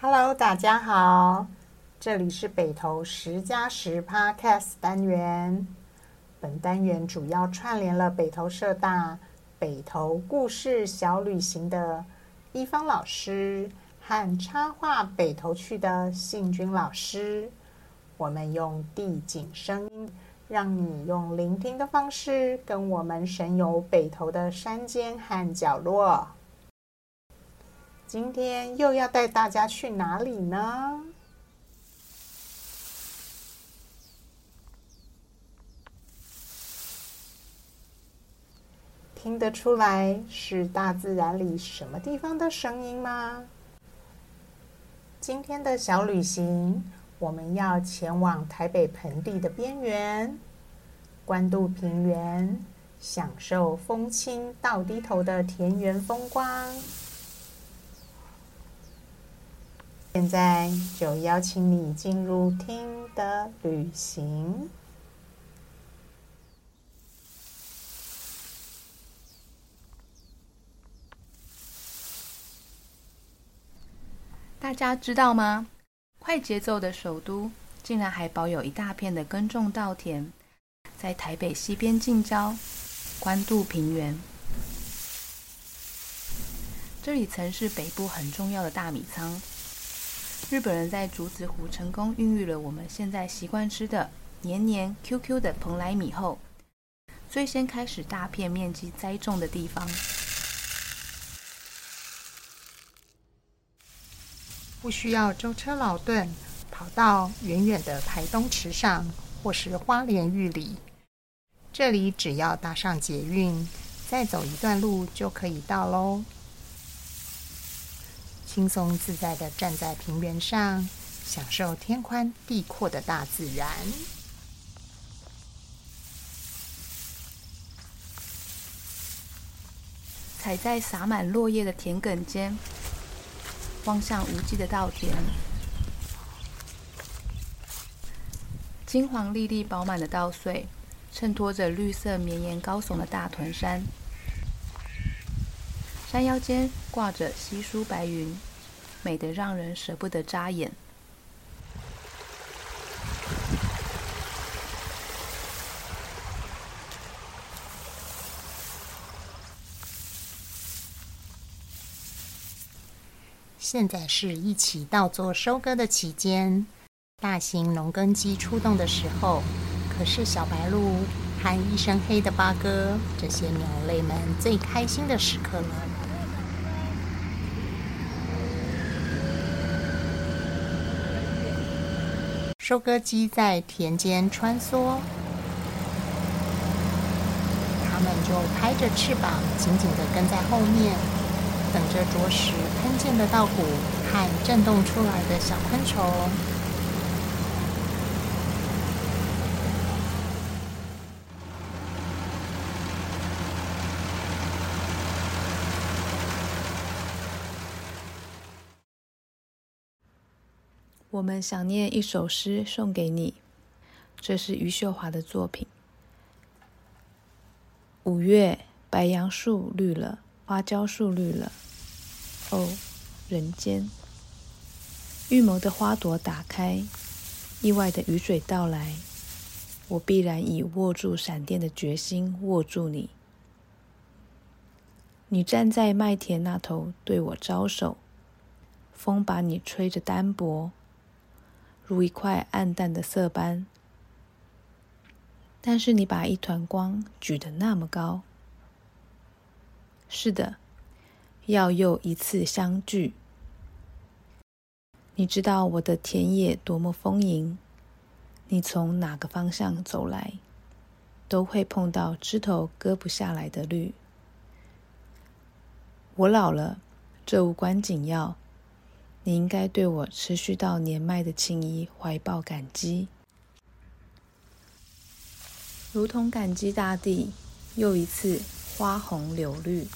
Hello，大家好，这里是北投十加十 Podcast 单元。本单元主要串联了北投社大北投故事小旅行的一方老师和插画北投去的信君老师。我们用地景声音，让你用聆听的方式跟我们神游北投的山间和角落。今天又要带大家去哪里呢？听得出来是大自然里什么地方的声音吗？今天的小旅行，我们要前往台北盆地的边缘，关渡平原，享受风轻到低头的田园风光。现在就邀请你进入听的旅行。大家知道吗？快节奏的首都竟然还保有一大片的耕种稻田，在台北西边近郊关渡平原，这里曾是北部很重要的大米仓。日本人在竹子湖成功孕育了我们现在习惯吃的黏黏 Q Q 的蓬莱米后，最先开始大片面积栽种的地方。不需要舟车劳顿，跑到远远的台东池上或是花莲玉里，这里只要搭上捷运，再走一段路就可以到喽。轻松自在地站在平原上，享受天宽地阔的大自然。踩在洒满落叶的田埂间，望向无际的稻田，金黄粒粒饱满的稻穗，衬托着绿色绵延高耸的大屯山。山腰间挂着稀疏白云，美得让人舍不得眨眼。现在是一起稻作收割的期间，大型农耕机出动的时候，可是小白鹭和一身黑的八哥这些鸟类们最开心的时刻了。收割机在田间穿梭，它们就拍着翅膀，紧紧地跟在后面，等着啄食喷溅的稻谷和震动出来的小昆虫。我们想念一首诗送给你，这是余秀华的作品。五月，白杨树绿了，花椒树绿了。哦，人间，预谋的花朵打开，意外的雨水到来，我必然以握住闪电的决心握住你。你站在麦田那头对我招手，风把你吹着单薄。如一块暗淡的色斑，但是你把一团光举得那么高。是的，要又一次相聚。你知道我的田野多么丰盈，你从哪个方向走来，都会碰到枝头割不下来的绿。我老了，这无关紧要。你应该对我持续到年迈的情谊怀抱感激，如同感激大地又一次花红柳绿。